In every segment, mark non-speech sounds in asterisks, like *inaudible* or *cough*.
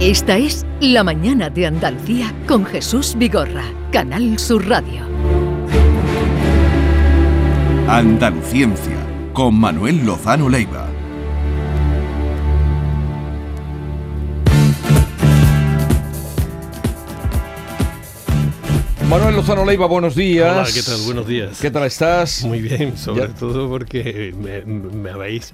Esta es La Mañana de Andalucía con Jesús Vigorra, Canal Sur Radio. Andaluciencia, con Manuel Lozano Leiva. Manuel Lozano Leiva, buenos días. Hola, ¿qué tal? Buenos días. ¿Qué tal estás? Muy bien, sobre Ya- todo porque me, me habéis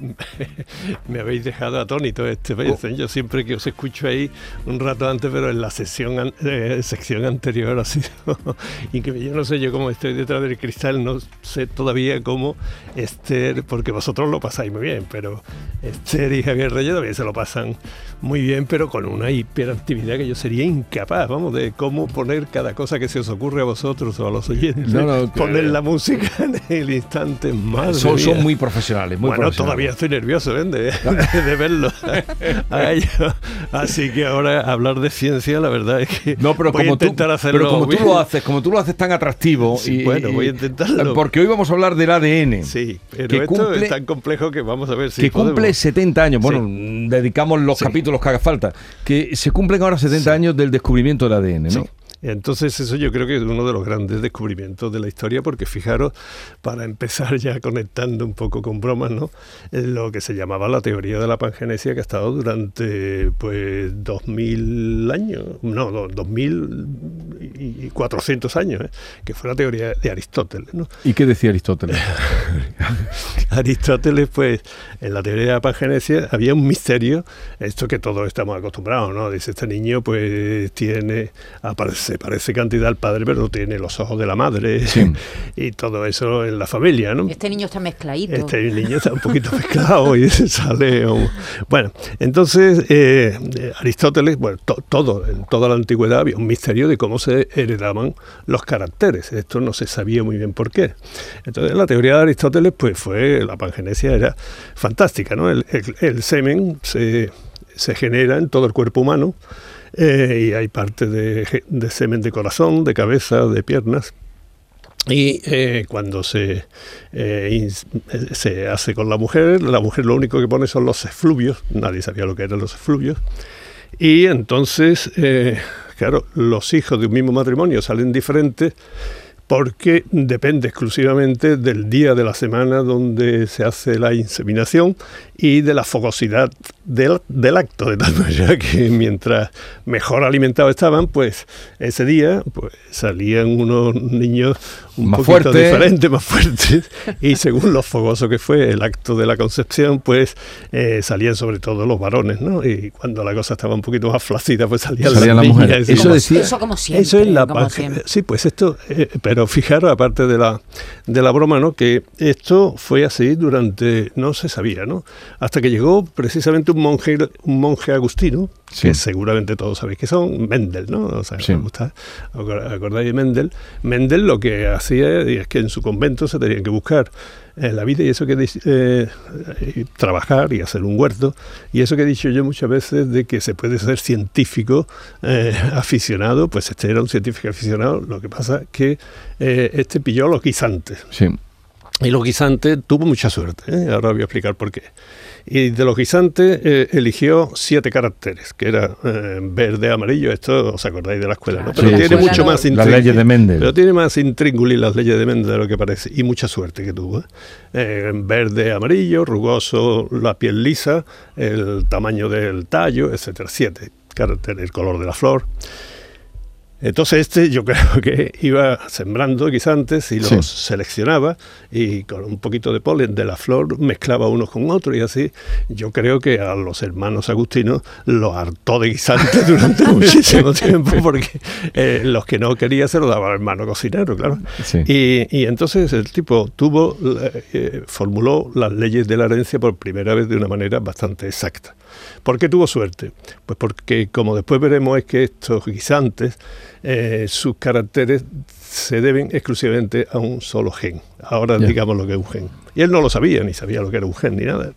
*laughs* me habéis dejado atónito este vez. Oh. Yo siempre que os escucho ahí un rato antes, pero en la sesión eh, sección anterior ha sido *laughs* increíble. Yo no sé, yo como estoy detrás del cristal, no sé todavía cómo Esther, porque vosotros lo pasáis muy bien, pero Esther y Javier Reyes también se lo pasan muy bien, pero con una hiperactividad que yo sería incapaz, vamos, de cómo poner cada cosa que se os ocurre a vosotros o a los oyentes. No, *laughs* poner la música en el instante más. son, son muy profesionales, muy bueno, profesionales. todavía estoy nervioso ¿eh? de, *laughs* de verlo a ellos. Así que ahora hablar de ciencia, la verdad es que No, pero voy como, a intentar tú, hacerlo. pero como tú lo haces, como tú lo haces tan atractivo. Sí, bueno, voy a intentarlo. Porque hoy vamos a hablar del ADN. Sí, pero que esto cumple- es tan complejo que vamos a ver si que cumple podemos. 70 años. Bueno, dedicamos los Sí. capítulos que haga falta. Que se cumplen ahora 70 Sí. años del descubrimiento del ADN, ¿no? Entonces eso yo creo que es uno de los grandes descubrimientos de la historia, porque fijaros, para empezar ya conectando un poco con bromas, ¿no? Es lo que se llamaba la teoría de la pangenesia que ha estado durante pues 2000 años, no, no 2400 años, ¿eh? que fue la teoría de Aristóteles, ¿no? ¿Y qué decía Aristóteles? *laughs* Aristóteles, pues, en la teoría de la pangenesia había un misterio, esto que todos estamos acostumbrados, ¿no? Dice, este niño, pues, tiene, aparece, parece cantidad al padre, pero no tiene los ojos de la madre, *laughs* Sí. y todo eso en la familia, ¿no? Este niño está mezcladito. Este niño está un poquito *laughs* mezclado y se sale. un- Bueno, entonces eh, Aristóteles, bueno, to- todo, en toda la antigüedad había un misterio de cómo se heredaban los caracteres. Esto no se sabía muy bien por qué. Entonces la teoría de Aristóteles, pues fue, la pangenesia era fantástica, ¿no? El, el- el semen se, se genera en todo el cuerpo humano eh, y hay parte de, de semen de corazón, de cabeza, de piernas. Y eh, cuando se, eh, se hace con la mujer, la mujer lo único que pone son los efluvios, nadie sabía lo que eran los efluvios, y entonces, eh, claro, los hijos de un mismo matrimonio salen diferentes porque depende exclusivamente del día de la semana donde se hace la inseminación y de la fogosidad del, del acto, de tal *laughs* manera que mientras mejor alimentados estaban, pues ese día pues salían unos niños un Más poquito fuertes. diferentes, más fuertes, y según lo fogoso que fue el acto de la concepción, pues eh, salían sobre todo los varones, ¿no? Y cuando la cosa estaba un poquito más flácida, pues salían, Salían las mujeres. Eso como, decía- eso como siempre. eso es la como. Sí, pues esto, eh, pero fijaros, aparte de la, de la broma, ¿no? Que esto fue así durante, no se sabía, ¿no? Hasta que llegó precisamente un monje, un monje agustino, Sí. que seguramente todos sabéis que son, Mendel, ¿no? O sea, Sí. me gusta- acor- ¿acordáis de Mendel? Mendel lo que hacía es que en su convento se tenían que buscar eh, la vida y eso que eh, trabajar y hacer un huerto y eso que he dicho yo muchas veces de que se puede ser científico eh, *laughs* aficionado pues este era un científico aficionado lo que pasa que eh, este pilló los guisantes Sí. Y los guisantes tuvo mucha suerte ¿eh? ahora voy a explicar por qué y de los guisantes eh, eligió siete caracteres que era eh, verde amarillo esto os acordáis de la escuela ¿no? Claro. pero Sí, tiene sí. mucho más Las leyes de Mendel. Pero tiene más intríngulis las leyes de Mendel de lo que parece. Y mucha suerte que tuvo. verde, amarillo, rugoso, la piel lisa, el tamaño del tallo, etcétera. Siete caracteres, el color de la flor. Entonces este yo *laughs* creo que iba sembrando guisantes y los Sí. seleccionaba y con un poquito de polen de la flor mezclaba unos con otros y así yo creo que a los hermanos agustinos los hartó de guisantes *laughs* durante muchísimo tiempo porque eh, los que no quería se los daba al hermano cocinero, claro. Sí. Y, y entonces el tipo tuvo, eh, formuló las leyes de la herencia por primera vez de una manera bastante exacta. ¿Por qué tuvo suerte? Pues porque, como después veremos, es que estos guisantes eh, sus caracteres se deben exclusivamente a un solo gen. Ahora digamos lo que es un gen. Y él no lo sabía, ni sabía lo que era un gen, ni nada.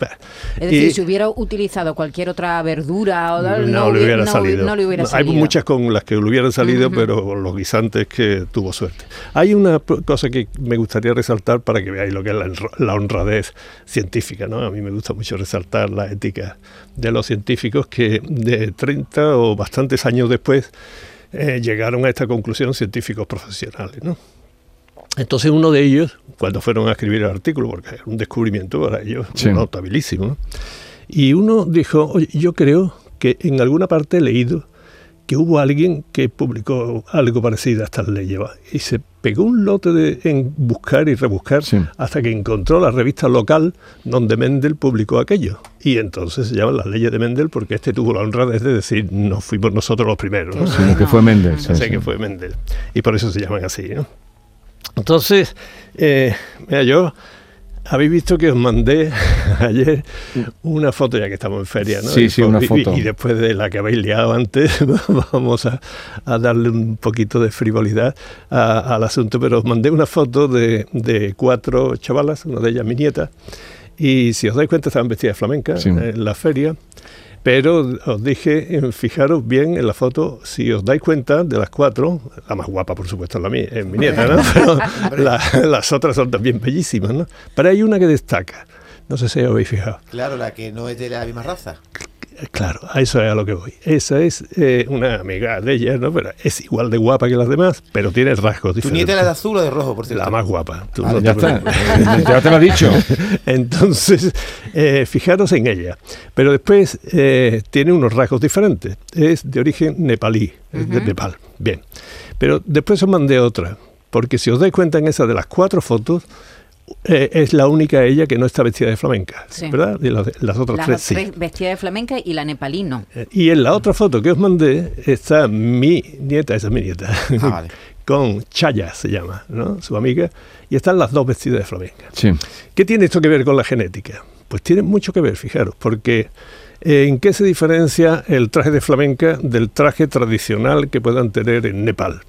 Es decir, si hubiera utilizado cualquier otra verdura o no, no, le hubiera salido. No, le hubiera Hay muchas con las que le hubieran salido, pero los guisantes que tuvo suerte. Hay una cosa que me gustaría resaltar para que veáis lo que es la, honradez científica. ¿no? A mí me gusta mucho resaltar la ética de los científicos que de 30 o bastantes años después eh, llegaron a esta conclusión científicos profesionales. ¿no? Entonces uno de ellos, cuando fueron a escribir el artículo, porque era un descubrimiento para ellos notabilísimo, y uno dijo, Oye, yo creo que en alguna parte he leído que hubo alguien que publicó algo parecido a estas leyes y se pegó un lote de, en buscar y rebuscar hasta que encontró la revista local donde Mendel publicó aquello. Y entonces se llaman las leyes de Mendel porque este tuvo la honra de decir, no fuimos nosotros los primeros. ¿no? que fue Mendel. Sí, que fue Mendel. Y por eso se llaman así. ¿no? Entonces, eh, mira, yo habéis visto que os mandé *laughs* ayer una foto, ya que estamos en feria, ¿no? Sí, sí, una foto. Y, después de la que habéis liado antes, *laughs* vamos a, darle un poquito de frivolidad al asunto, pero os mandé una foto de, de, cuatro chavalas, una de ellas mi nieta, y si os dais cuenta estaban vestidas de flamenca en la feria. Pero os dije, fijaros bien en la foto, si os dais cuenta, de las cuatro, la más guapa, por supuesto, es, la mía, es mi nieta, ¿no? *laughs* Pero las otras son también bellísimas, ¿no? Pero hay una que destaca. No sé si os habéis fijado. Claro, la que no es de la misma raza. Claro, a eso es a lo que voy. Esa es eh, una amiga de ella, ¿no? Pero es igual de guapa que las demás, pero tiene rasgos diferentes. ¿Tu nieta era de azul o de rojo, por cierto? La más guapa. ya, está. *laughs* ya te lo he dicho. *laughs* Entonces, eh, fijaros en ella. Pero después eh, tiene unos rasgos diferentes. Es de origen nepalí, de Nepal. Bien. Pero después os mandé otra. Porque si os dais cuenta en esa de las cuatro fotos, eh, es la única ella que no está vestida de flamenca, ¿verdad? Y las, otras tres, sí. Vestida de flamenca y la nepalí no. Eh, y en la otra foto que os mandé está mi nieta, esa es mi nieta, ah, *laughs* con Chaya se llama, ¿no? Su amiga, y están las dos vestidas de flamenca. Sí. ¿Qué tiene esto que ver con la genética? Pues tiene mucho que ver, fijaros, porque eh, ¿en qué se diferencia el traje de flamenca del traje tradicional que puedan tener en Nepal?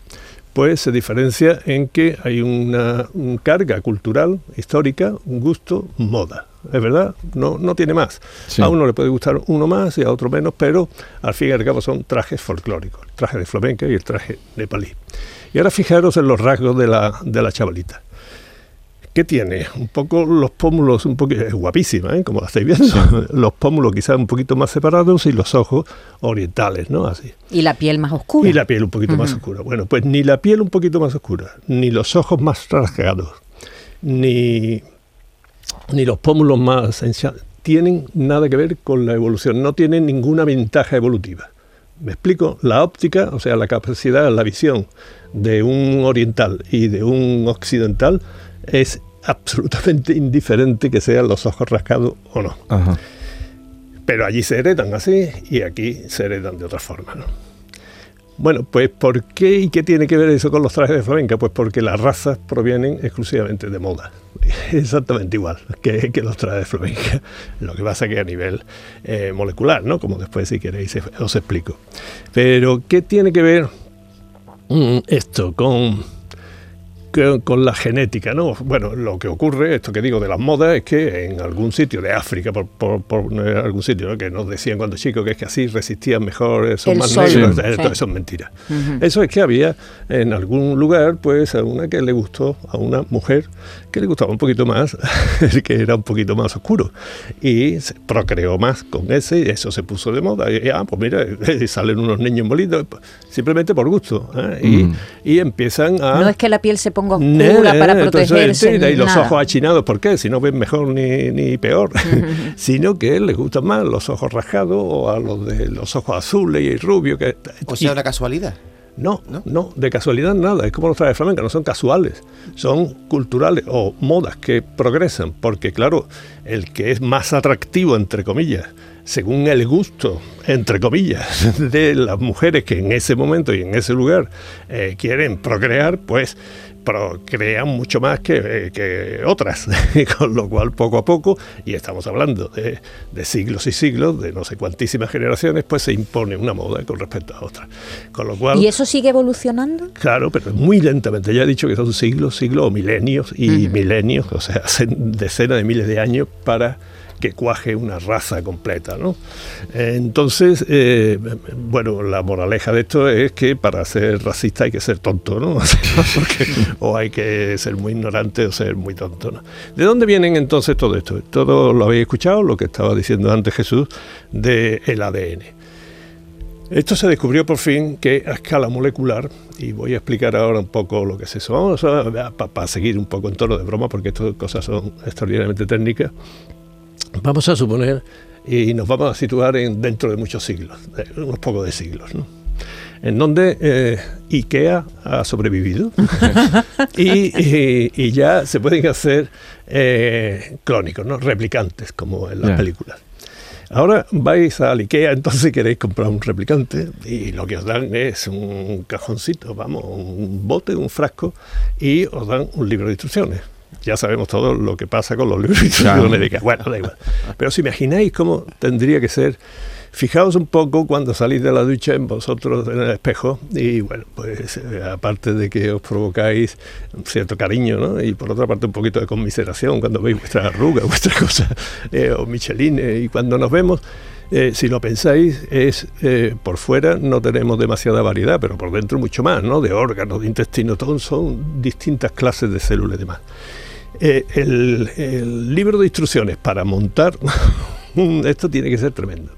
Pues se diferencia en que hay una, carga cultural, histórica, un gusto, moda. Es verdad, no, no tiene más. A uno le puede gustar uno más y a otro menos, pero al fin y al cabo son trajes folclóricos, el traje de flamenca y el traje nepalí. Y ahora fijaros en los rasgos de la, de la chavalita. ¿Qué tiene? Un poco los pómulos, un poquito, es guapísima, ¿eh? como la estáis viendo. *laughs* Los pómulos quizás un poquito más separados y los ojos orientales, ¿no? Así. Y la piel más oscura. Y la piel un poquito más oscura. Bueno, pues ni la piel un poquito más oscura, ni los ojos más rasgados, ni, ni los pómulos más esenciales, tienen nada que ver con la evolución, no tienen ninguna ventaja evolutiva. ¿Me explico? La óptica, o sea, la capacidad, la visión de un oriental y de un occidental es absolutamente *laughs* indiferente que sean los ojos rascados o no. Pero allí se heredan así y aquí se heredan de otra forma. ¿no? Bueno, pues ¿por qué y qué tiene que ver eso con los trajes de flamenca? Pues porque las razas provienen exclusivamente de moda. *laughs* Exactamente igual que, los trajes de flamenca. Lo que pasa que a nivel eh, molecular, ¿no? Como después si queréis os explico. Pero ¿qué tiene que ver mm, esto con con la genética, ¿no? Bueno, lo que ocurre, esto que digo de las modas, es que en algún sitio de África, por, por, algún sitio, que nos decían cuando chicos que es que así resistían mejor, son más negros, todo eso es mentira. Eso es que había en algún lugar, pues, a una que le gustó, a una mujer que le gustaba un poquito más, *laughs* que era un poquito más oscuro, y se procreó más con ese, y eso se puso de moda. Y, ah, pues mira, *laughs* salen unos niños bolitos, simplemente por gusto, ¿eh? y, y, empiezan a... No es que la piel se pongo oscura para protegerse. y los ojos achinados, ¿por qué? Si no ven mejor ni, ni peor, *laughs* sino que les gustan más los ojos rasgados o a los de los ojos azules y rubios. Que, o sea, una casualidad. No, no, de casualidad nada. Es como los trajes flamenca, no son casuales, son culturales o modas que progresan, porque claro, el que es más atractivo, entre comillas, según el gusto, entre comillas, *laughs* de las mujeres que en ese momento y en ese lugar eh, quieren procrear, pues procrean mucho más que, eh, que otras, *laughs* con lo cual poco a poco, y estamos hablando de, de siglos y siglos, de no sé cuantísimas generaciones, pues se impone una moda con respecto a otras. Con lo cual, ¿Y eso sigue evolucionando? Claro, pero muy lentamente. Ya he dicho que son siglos, siglos o milenios y milenios, o sea, hacen *laughs* decenas de miles de años para que cuaje una raza completa, ¿no? Entonces, eh, bueno, la moraleja de esto es que para ser racista hay que ser tonto, ¿no? *laughs* O, hay que ser muy ignorante o ser muy tonto. ¿De dónde vienen entonces todo esto? Todo lo habéis escuchado, lo que estaba diciendo antes Jesús, del ADN. Esto se descubrió por fin que a escala molecular, y voy a explicar ahora un poco lo que es eso, vamos a, seguir un poco en tono de broma, porque estas cosas son extraordinariamente técnicas, vamos a suponer, y nos vamos a situar en, dentro de muchos siglos, de unos pocos de siglos, ¿no? en donde eh, IKEA ha sobrevivido *laughs* y, y- y ya se pueden hacer eh, clónicos, ¿no? replicantes, como en las Ya. películas. Ahora vais al IKEA, entonces queréis comprar un replicante y lo que os dan es un cajoncito, vamos, un bote, un frasco y os dan un libro de instrucciones. Ya sabemos todo lo que pasa con los libros. Claro. bueno, da igual. Pero os imagináis cómo tendría que ser. Fijaos un poco cuando salís de la ducha en vosotros en el espejo y bueno, pues eh, aparte de que os provocáis un cierto cariño, ¿no? Y por otra parte un poquito de conmiseración cuando veis vuestras arrugas, *laughs* vuestras cosas, eh, o michelines, y cuando nos vemos, eh, si lo pensáis, es eh, por fuera no tenemos demasiada variedad, pero por dentro mucho más, ¿no? De órganos, de intestino, todo son distintas clases de células y demás. Eh, el, el libro de instrucciones para montar *laughs* esto tiene que ser tremendo.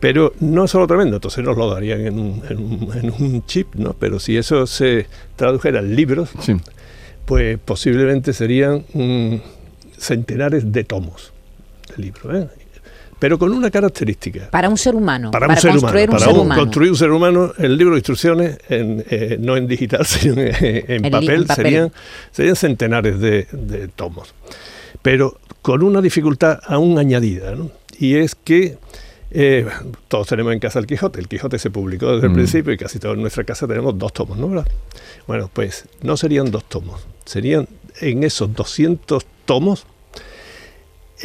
Pero no solo tremendo, entonces nos lo darían en un, en un- en un chip, ¿no? Pero si eso se tradujera en libros, Sí. pues posiblemente serían mm, centenares de tomos de libros, ¿eh? Pero con una característica. Para un ser humano. Para, un ser humano, construir un para ser un- humano. construir un ser humano, el libro de instrucciones, en, eh, no en digital, *laughs* sino en, en papel, en papel. Serían, serían centenares de, de tomos. Pero con una dificultad aún añadida, ¿no? y es que eh, todos tenemos en casa el Quijote. El Quijote se publicó desde el Mm. principio y casi todos en nuestra casa tenemos dos tomos, ¿no? ¿Verdad? Bueno, pues no serían dos tomos, serían en esos 200 tomos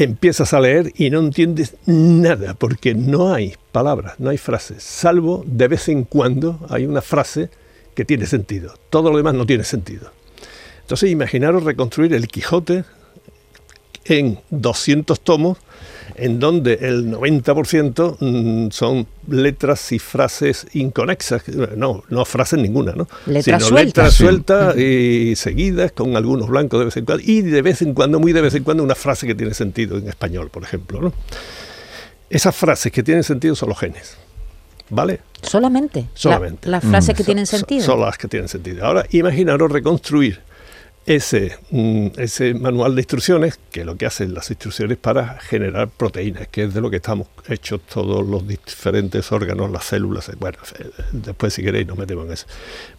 empiezas a leer y no entiendes nada, porque no hay palabras, no hay frases, salvo de vez en cuando hay una frase que tiene sentido. Todo lo demás no tiene sentido. Entonces, imaginaros reconstruir el Quijote en 200 tomos, en donde el 90% mm, son letras y frases inconexas, no, no frases ninguna, ¿no? Letras Sino sueltas. letras Sí. sueltas y seguidas con algunos blancos de vez en cuando y de vez en cuando, muy de vez en cuando, una frase que tiene sentido en español, por ejemplo, ¿no? Esas frases que tienen sentido son los genes, ¿vale? Solamente. La- Solamente. Las frases que So- tienen sentido. Son las que tienen sentido. Ahora, imaginaros reconstruir ese, mm, ese manual de instrucciones, que lo que hacen las instrucciones para generar proteínas, que es de lo que estamos hechos todos los diferentes órganos, las células. eh, Bueno, eh, después si queréis nos metemos en eso.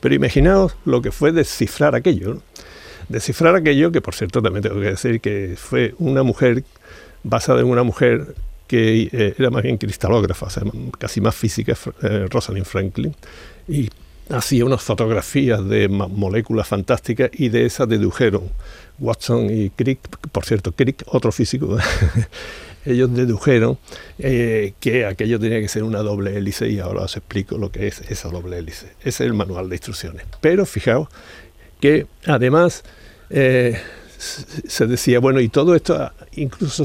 Pero imaginaos lo que fue descifrar aquello. ¿no? Descifrar aquello, que por cierto también tengo que decir que fue una mujer, basada en una mujer que eh, era más bien cristalógrafa, o sea, casi más física, eh, Rosalind Franklin, y hacía unas fotografías de moléculas fantásticas y de esas dedujeron Watson y Crick, por cierto, Crick, otro físico, *laughs* ellos dedujeron eh, que aquello tenía que ser una doble hélice y ahora os explico lo que es esa doble hélice. Ese es el manual de instrucciones. Pero fijaos que además eh, se decía, bueno, y todo esto, incluso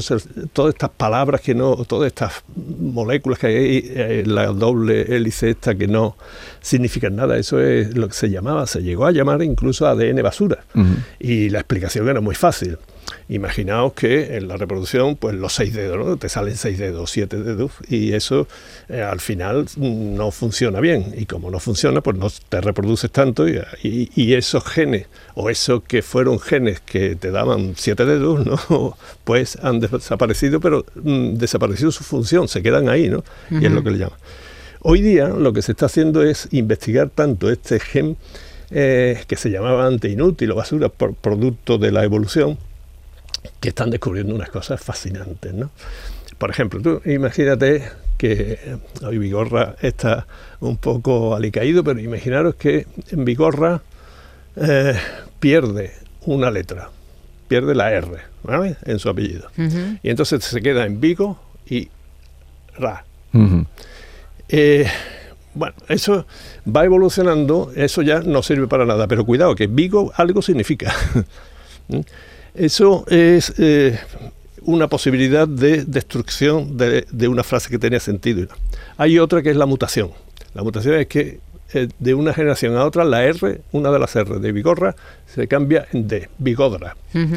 todas estas palabras que no, todas estas moléculas que hay, eh, la doble hélice esta que no significan nada, eso es lo que se llamaba, se llegó a llamar incluso ADN basura. Y la explicación era muy fácil. Imaginaos que en la reproducción, pues los seis dedos, ¿no? Te salen seis dedos, siete dedos, y eso eh, al final mm, no funciona bien. Y como no funciona, pues no te reproduces tanto, y, y- y esos genes, o esos que fueron genes que te daban siete dedos, ¿no? *laughs* Pues han desaparecido, pero mm, desapareció su función, se quedan ahí, ¿no? Y es lo que le llaman. Hoy día lo que se está haciendo es investigar tanto este gen eh, que se llamaba antes inútil o basura por producto de la evolución, que están descubriendo unas cosas fascinantes, ¿no? por ejemplo, tú imagínate que hoy Vigorra está un poco alicaído, pero imaginaros que en Vigorra eh, pierde una letra, pierde la R ¿vale? en su apellido. Y entonces se queda en Vigo y Ra. Eh, bueno, eso va evolucionando, eso ya no sirve para nada, pero cuidado, que Vigo algo significa. *laughs* Eso es eh, una posibilidad de destrucción de, una frase que tenía sentido. Hay otra que es la mutación. La mutación es que eh, de una generación a otra la R, una de las R de Vigorra, se cambia en D, Vigodra. Ujú.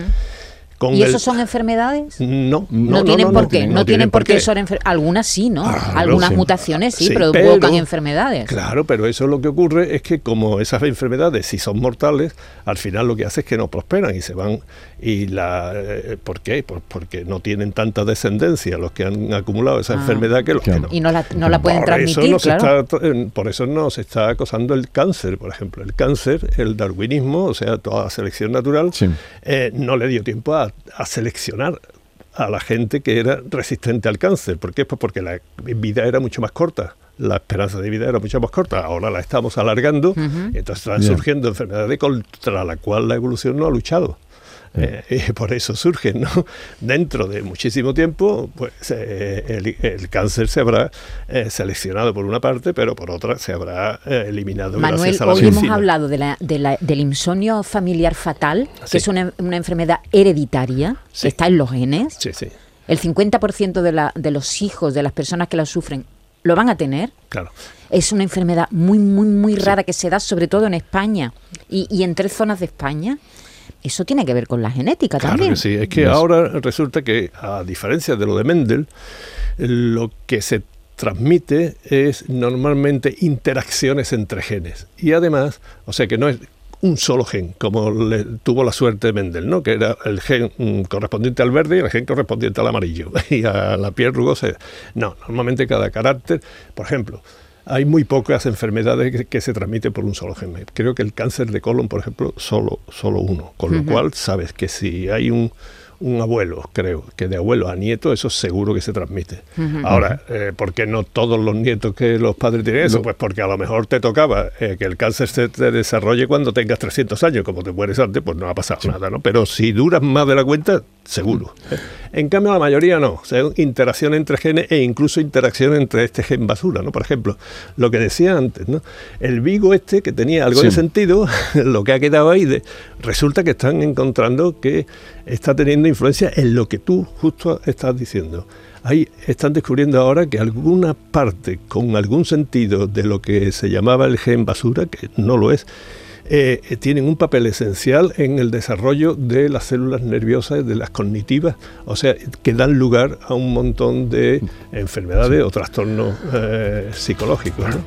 Con ¿Y el- eso son enfermedades? No, No, tienen por qué, no, tienen por qué ser enfer- Algunas sí, ¿no? Algunas sí. mutaciones sí, Sí, provocan pero- enfermedades. Claro, pero eso lo que ocurre es que como esas enfermedades, si son mortales, al final lo que hace es que no prosperan y se van. ¿Y la, eh, por qué? Pues porque no tienen tanta descendencia los que han acumulado esa Ah. enfermedad que los Claro. que no. Y no la, no la pueden por transmitir, eso no se claro. está, eh, por eso no se está acosando el cáncer, por ejemplo. El cáncer, el darwinismo, o sea, toda la selección natural, Sí. eh, no le dio tiempo a, a seleccionar a la gente que era resistente al cáncer. ¿Por qué? Pues porque la vida era mucho más corta. La esperanza de vida era mucho más corta. Ahora la estamos alargando. y entonces están Bien. surgiendo enfermedades contra la cual la evolución no ha luchado. Eh, y por eso surgen, ¿no? Dentro de muchísimo tiempo, pues eh, el, el cáncer se habrá eh, seleccionado por una parte, pero por otra se habrá eh, eliminado Manuel, gracias a la hoy hemos hablado de la, de la- del insomnio familiar fatal, Sí. que es una, una enfermedad hereditaria, Sí. que está en los genes. Sí, sí, El 50% de, la, de los hijos de las personas que la sufren lo van a tener. claro. Es una enfermedad muy, muy, muy rara que se da sobre todo en España y, y en tres zonas de España. Eso tiene que ver con la genética Claro también. que sí, es que ahora resulta que, a diferencia de lo de Mendel, lo que se transmite es normalmente interacciones entre genes. Y además, o sea que no es un solo gen, como le tuvo la suerte de Mendel, ¿no? que era el gen mm, correspondiente al verde y el gen correspondiente al amarillo, *laughs* y a la piel rugosa. No, normalmente cada carácter, por ejemplo, hay muy pocas enfermedades que, que se transmiten por un solo gen. Creo que el cáncer de colon, por ejemplo, solo, solo uno. Con lo cual, sabes que si hay un, un abuelo, creo, que de abuelo a nieto, eso seguro que se transmite. Ahora, eh, ¿por qué no todos los nietos que los padres tienen eso? Pues porque a lo mejor te tocaba eh, que el cáncer se te desarrolle cuando tengas 300 años, como te mueres antes, pues no ha pasado nada, ¿no? Pero si duras más de la cuenta, seguro. *laughs* En cambio, la mayoría no. O sea, interacción entre genes e incluso interacción entre este gen basura, ¿no? Por ejemplo, lo que decía antes, ¿no? El Vigo este, que tenía algo de sentido, *laughs* lo que ha quedado ahí, de, resulta que están encontrando que está teniendo influencia en lo que tú justo estás diciendo. Ahí están descubriendo ahora que alguna parte con algún sentido de lo que se llamaba el gen basura, que no lo es, eh, tienen un papel esencial en el desarrollo de las células nerviosas, de las cognitivas, o sea, que dan lugar a un montón de enfermedades o trastornos eh, psicológicos. ¿no?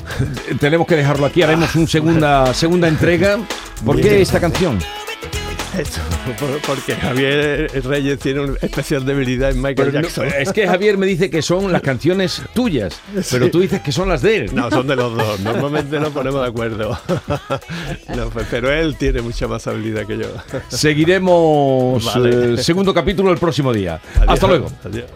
Tenemos que dejarlo aquí, haremos una segunda, segunda entrega. ¿Por qué esta canción? Esto, *laughs* porque Javier Reyes tiene una especial debilidad en Michael Pero no, Jackson. es que Javier me dice que son las canciones tuyas, *laughs* pero tú dices que son las de él. No, son de los dos. Normalmente nos ponemos de acuerdo. *laughs* No, pues, pero él tiene mucha más habilidad que yo. Seguiremos Vale. eh, segundo capítulo el próximo día. Adiós. Hasta luego. Adiós.